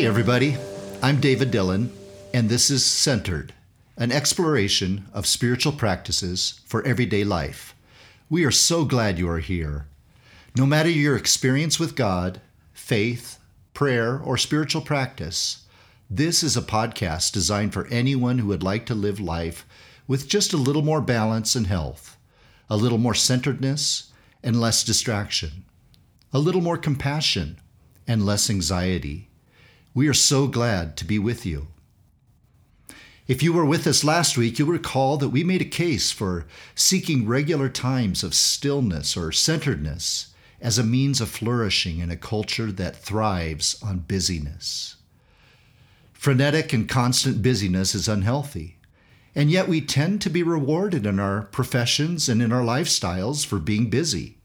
Hey, everybody. I'm David Dillon, and this is Centered, an exploration of spiritual practices for everyday life. We are so glad you are here. No matter your experience with God, faith, prayer, or spiritual practice, this is a podcast designed for anyone who would like to live life with just a little more balance and health, a little more centeredness and less distraction, a little more compassion and less anxiety we are so glad to be with you. If you were with us last week, you'll recall that we made a case for seeking regular times of stillness or centeredness as a means of flourishing in a culture that thrives on busyness. Frenetic and constant busyness is unhealthy, and yet we tend to be rewarded in our professions and in our lifestyles for being busy.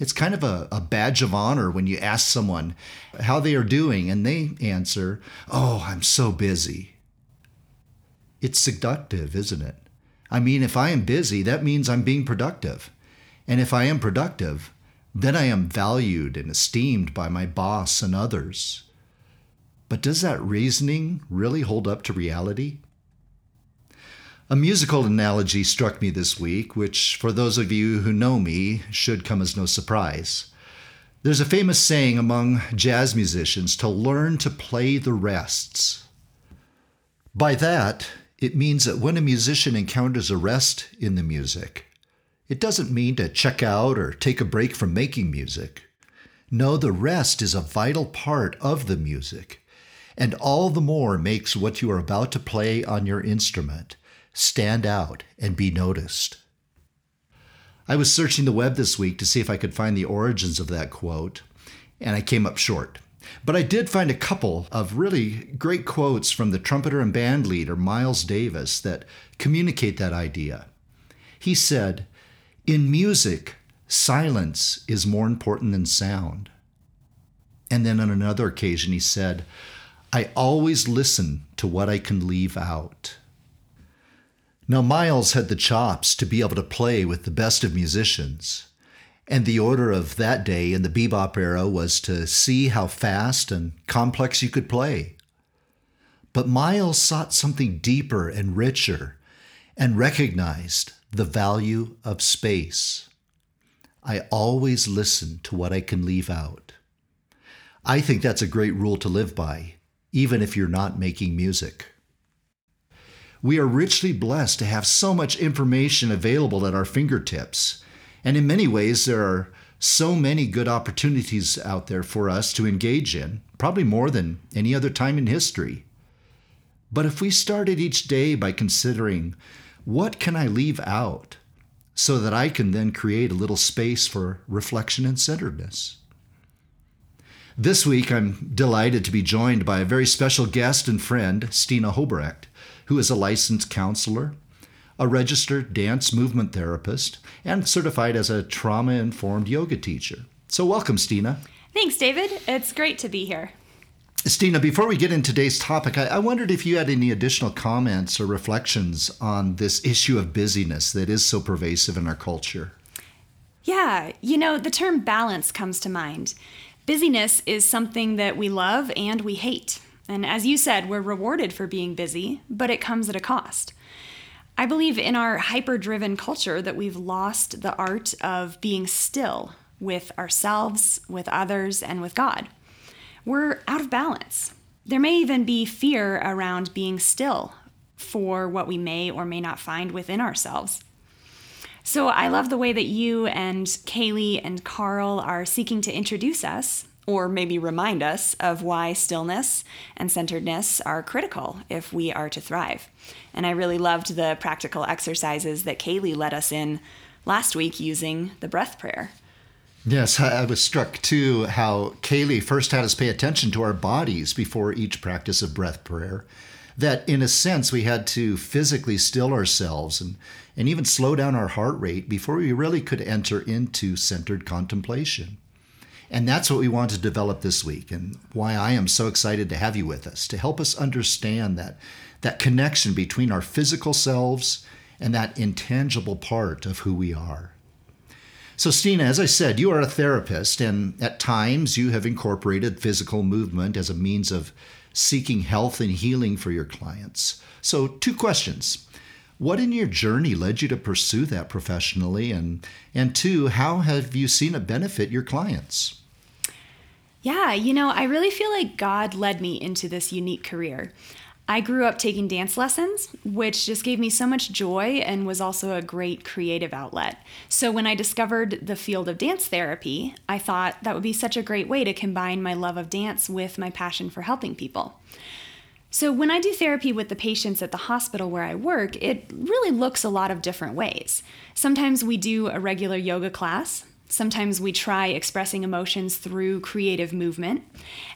It's kind of a, a badge of honor when you ask someone how they are doing and they answer, Oh, I'm so busy. It's seductive, isn't it? I mean, if I am busy, that means I'm being productive. And if I am productive, then I am valued and esteemed by my boss and others. But does that reasoning really hold up to reality? A musical analogy struck me this week, which, for those of you who know me, should come as no surprise. There's a famous saying among jazz musicians to learn to play the rests. By that, it means that when a musician encounters a rest in the music, it doesn't mean to check out or take a break from making music. No, the rest is a vital part of the music, and all the more makes what you are about to play on your instrument stand out, and be noticed. I was searching the web this week to see if I could find the origins of that quote, and I came up short. But I did find a couple of really great quotes from the trumpeter and band leader Miles Davis that communicate that idea. He said, In music, silence is more important than sound. And then on another occasion, he said, I always listen to what I can leave out. Now, Miles had the chops to be able to play with the best of musicians. And the order of that day in the bebop era was to see how fast and complex you could play. But Miles sought something deeper and richer and recognized the value of space. I always listen to what I can leave out. I think that's a great rule to live by, even if you're not making music. We are richly blessed to have so much information available at our fingertips. And in many ways, there are so many good opportunities out there for us to engage in, probably more than any other time in history. But if we started each day by considering, what can I leave out so that I can then create a little space for reflection and centeredness? This week, I'm delighted to be joined by a very special guest and friend, Stina Hobrecht who is a licensed counselor, a registered dance movement therapist, and certified as a trauma informed yoga teacher. So, welcome, Stina. Thanks, David. It's great to be here. Stina, before we get into today's topic, I, I, wondered if you had any additional comments or reflections on this issue of busyness that is so pervasive in our culture. Yeah, you know, the term balance comes to mind. Busyness is something that we love and we hate. And as you said, we're rewarded for being busy, but it comes at a cost. I believe in our hyper driven culture that we've lost the art of being still with ourselves, with others, and with God. We're out of balance. There may even be fear around being still for what we may or may not find within ourselves. So I love the way that you and Kaylee and Carl are seeking to introduce us or maybe remind us of why stillness and centeredness are critical if we are to thrive. And I really loved the practical exercises that Kaylee led us in last week using the breath prayer. Yes, I was struck too how Kaylee first had us pay attention to our bodies before each practice of breath prayer. That in a sense, we had to physically still ourselves and, and even slow down our heart rate before we really could enter into centered contemplation. And that's what we want to develop this week, and why I am so excited to have you with us to help us understand that, that connection between our physical selves and that intangible part of who we are. So, Stina, as I said, you are a therapist, and at times you have incorporated physical movement as a means of seeking health and healing for your clients. So, two questions. What in your journey led you to pursue that professionally? And, and two, how have you seen it benefit your clients? Yeah, you know, I really feel like God led me into this unique career. I grew up taking dance lessons, which just gave me so much joy and was also a great creative outlet. So, when I discovered the field of dance therapy, I thought that would be such a great way to combine my love of dance with my passion for helping people. So, when I do therapy with the patients at the hospital where I work, it really looks a lot of different ways. Sometimes we do a regular yoga class, Sometimes we try expressing emotions through creative movement,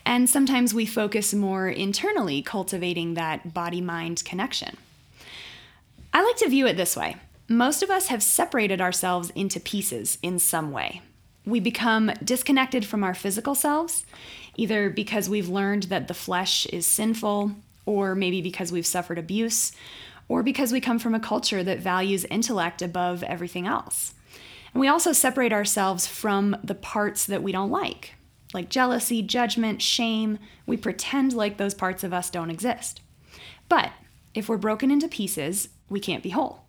and sometimes we focus more internally, cultivating that body mind connection. I like to view it this way most of us have separated ourselves into pieces in some way. We become disconnected from our physical selves, either because we've learned that the flesh is sinful, or maybe because we've suffered abuse, or because we come from a culture that values intellect above everything else. And we also separate ourselves from the parts that we don't like, like jealousy, judgment, shame. We pretend like those parts of us don't exist. But if we're broken into pieces, we can't be whole.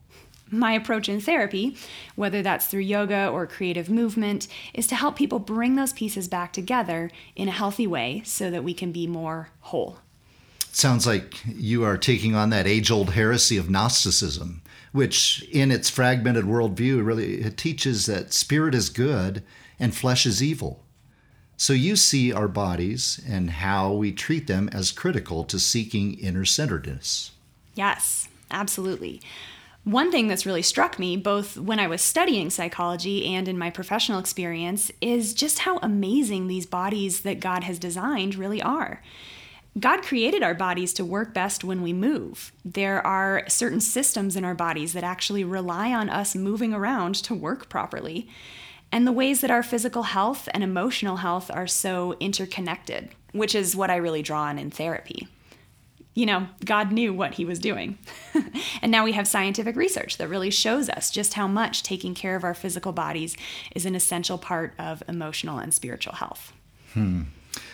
My approach in therapy, whether that's through yoga or creative movement, is to help people bring those pieces back together in a healthy way so that we can be more whole. Sounds like you are taking on that age old heresy of Gnosticism which in its fragmented worldview really it teaches that spirit is good and flesh is evil. So you see our bodies and how we treat them as critical to seeking inner centeredness. Yes, absolutely. One thing that's really struck me, both when I was studying psychology and in my professional experience, is just how amazing these bodies that God has designed really are. God created our bodies to work best when we move. There are certain systems in our bodies that actually rely on us moving around to work properly. And the ways that our physical health and emotional health are so interconnected, which is what I really draw on in therapy. You know, God knew what he was doing. and now we have scientific research that really shows us just how much taking care of our physical bodies is an essential part of emotional and spiritual health. Hmm.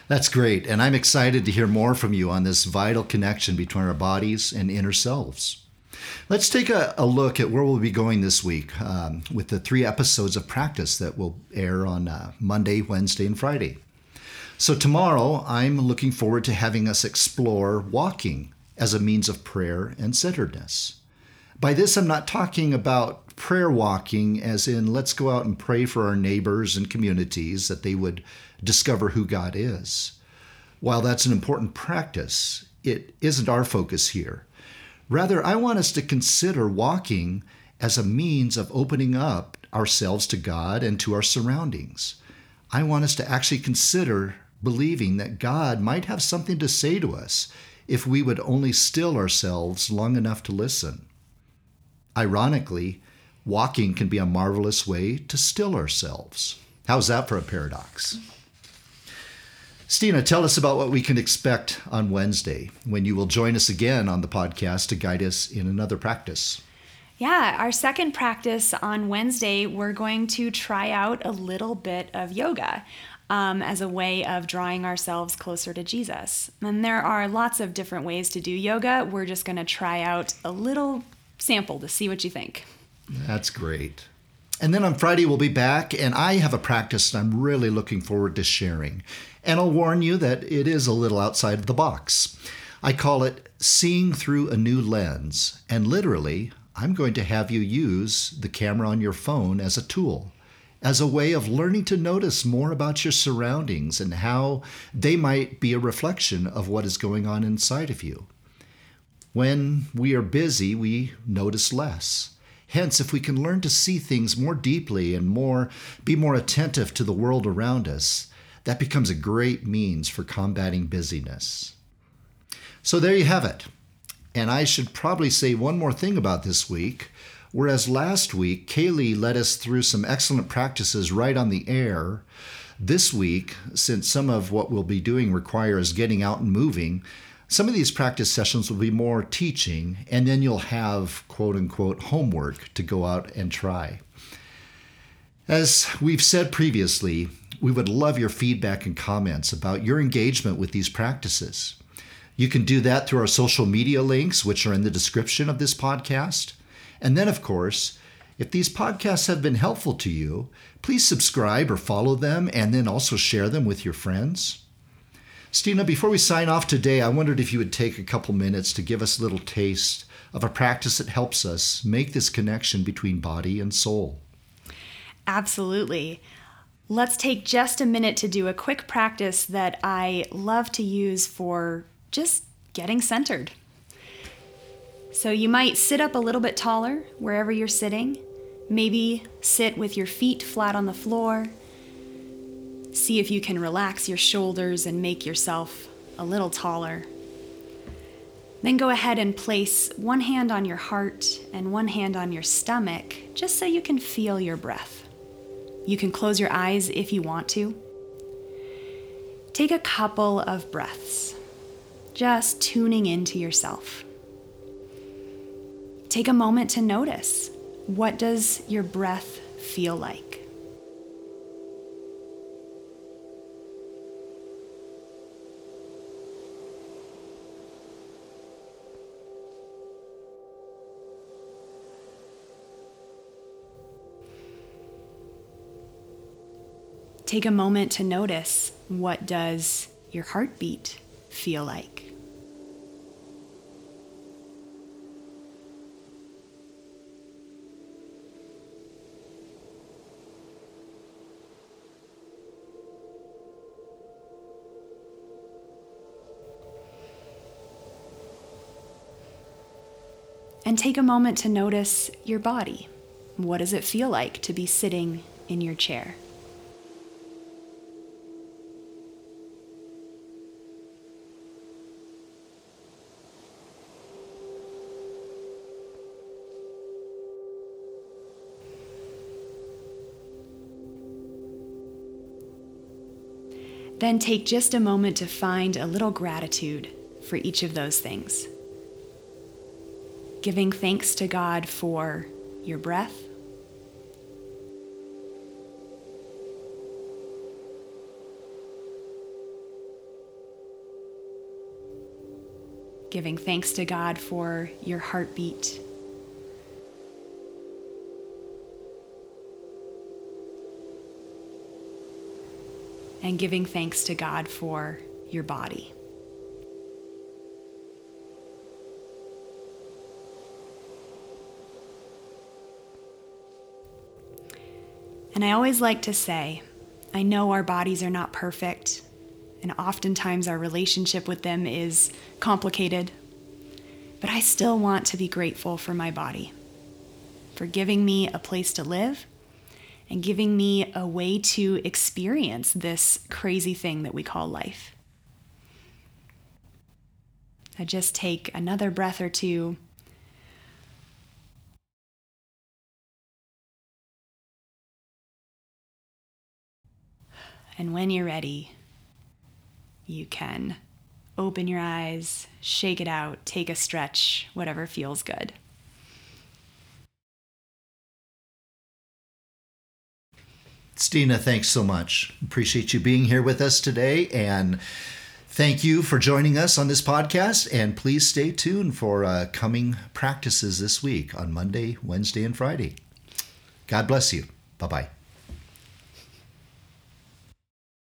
That's great. And I'm excited to hear more from you on this vital connection between our bodies and inner selves. Let's take a, a look at where we'll be going this week um, with the three episodes of practice that will air on uh, Monday, Wednesday, and Friday. So, tomorrow, I'm looking forward to having us explore walking as a means of prayer and centeredness. By this, I'm not talking about prayer walking as in let's go out and pray for our neighbors and communities that they would discover who God is. While that's an important practice, it isn't our focus here. Rather, I want us to consider walking as a means of opening up ourselves to God and to our surroundings. I want us to actually consider believing that God might have something to say to us if we would only still ourselves long enough to listen. Ironically, walking can be a marvelous way to still ourselves. How's that for a paradox? Stina, tell us about what we can expect on Wednesday when you will join us again on the podcast to guide us in another practice. Yeah, our second practice on Wednesday, we're going to try out a little bit of yoga. Um, as a way of drawing ourselves closer to Jesus. And there are lots of different ways to do yoga. We're just going to try out a little sample to see what you think. That's great. And then on Friday, we'll be back, and I have a practice I'm really looking forward to sharing. And I'll warn you that it is a little outside of the box. I call it seeing through a new lens, and literally, I'm going to have you use the camera on your phone as a tool, as a way of learning to notice more about your surroundings and how they might be a reflection of what is going on inside of you. When we are busy, we notice less. Hence, if we can learn to see things more deeply and more be more attentive to the world around us, that becomes a great means for combating busyness. So there you have it. And I should probably say one more thing about this week. Whereas last week, Kaylee led us through some excellent practices right on the air, this week, since some of what we'll be doing requires getting out and moving, some of these practice sessions will be more teaching, and then you'll have quote unquote homework to go out and try. As we've said previously, we would love your feedback and comments about your engagement with these practices. You can do that through our social media links, which are in the description of this podcast. And then, of course, if these podcasts have been helpful to you, please subscribe or follow them and then also share them with your friends. Stina, before we sign off today, I wondered if you would take a couple minutes to give us a little taste of a practice that helps us make this connection between body and soul. Absolutely. Let's take just a minute to do a quick practice that I love to use for just getting centered. So you might sit up a little bit taller wherever you're sitting. Maybe sit with your feet flat on the floor. See if you can relax your shoulders and make yourself a little taller. Then go ahead and place one hand on your heart and one hand on your stomach just so you can feel your breath. You can close your eyes if you want to. Take a couple of breaths, just tuning into yourself. Take a moment to notice what does your breath feel like? Take a moment to notice what does your heartbeat feel like? And take a moment to notice your body. What does it feel like to be sitting in your chair? Then take just a moment to find a little gratitude for each of those things. Giving thanks to God for your breath. Giving thanks to God for your heartbeat and giving thanks to God for your body. And I always like to say, I know our bodies are not perfect, and oftentimes our relationship with them is complicated, but I still want to be grateful for my body, for giving me a place to live and giving me a way to experience this crazy thing that we call life. I just take another breath or two. And when you're ready, you can open your eyes, shake it out, take a stretch, whatever feels good. Stina, thanks so much. Appreciate you being here with us today. And thank you for joining us on this podcast. And please stay tuned for uh, coming practices this week on Monday, Wednesday, and Friday. God bless you. Bye bye.